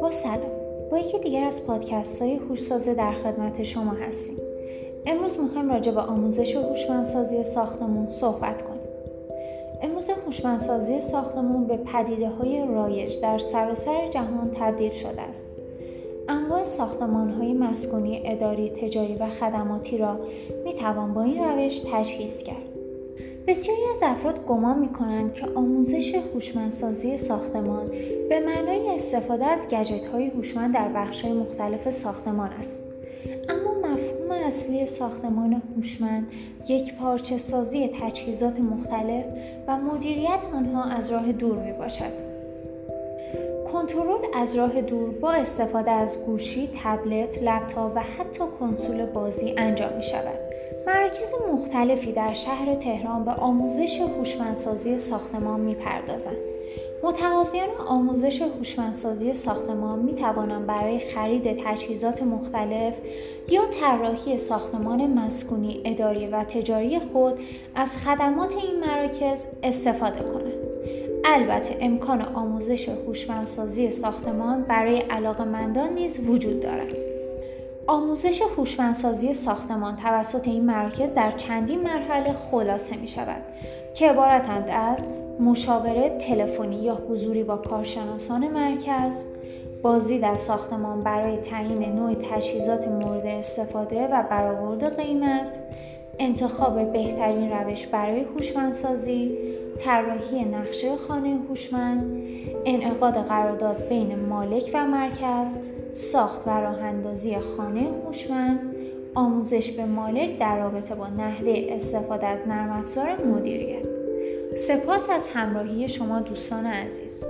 با سلام. با یکی دیگر از پادکست های هوشسازه در خدمت شما هستیم. امروز می‌خوایم راجع به آموزش هوشمندسازی ساختمون صحبت کنیم. امروز هوشمندسازی ساختمون به پدیده های رایج در سراسر جهان تبدیل شده است. انواع ساختمان های مسکونی اداری تجاری و خدماتی را می توان با این روش تجهیز کرد. بسیاری از افراد گمان می کنند که آموزش هوشمندسازی ساختمان به معنای استفاده از گجت های هوشمند در بخش های مختلف ساختمان است. اما مفهوم اصلی ساختمان هوشمند یک پارچه سازی تجهیزات مختلف و مدیریت آنها از راه دور می باشد. کنترل از راه دور با استفاده از گوشی، تبلت، لپتاپ و حتی کنسول بازی انجام می شود. مراکز مختلفی در شهر تهران به آموزش هوشمندسازی ساختمان می‌پردازند متقاضیان آموزش هوشمندسازی ساختمان می توانند برای خرید تجهیزات مختلف یا طراحی ساختمان مسکونی اداری و تجاری خود از خدمات این مراکز استفاده کنند. البته امکان آموزش هوشمندسازی ساختمان برای علاقمندان نیز وجود دارد. آموزش هوشمندسازی ساختمان توسط این مراکز در چندین مرحله خلاصه می شود که عبارتند از مشاوره تلفنی یا حضوری با کارشناسان مرکز بازدید از ساختمان برای تعیین نوع تجهیزات مورد استفاده و برآورد قیمت انتخاب بهترین روش برای هوشمندسازی طراحی نقشه خانه هوشمند انعقاد قرارداد بین مالک و مرکز ساخت و راه اندازی خانه هوشمند آموزش به مالک در رابطه با نحوه استفاده از نرم افزار مدیریت. سپاس از همراهی شما دوستان عزیز.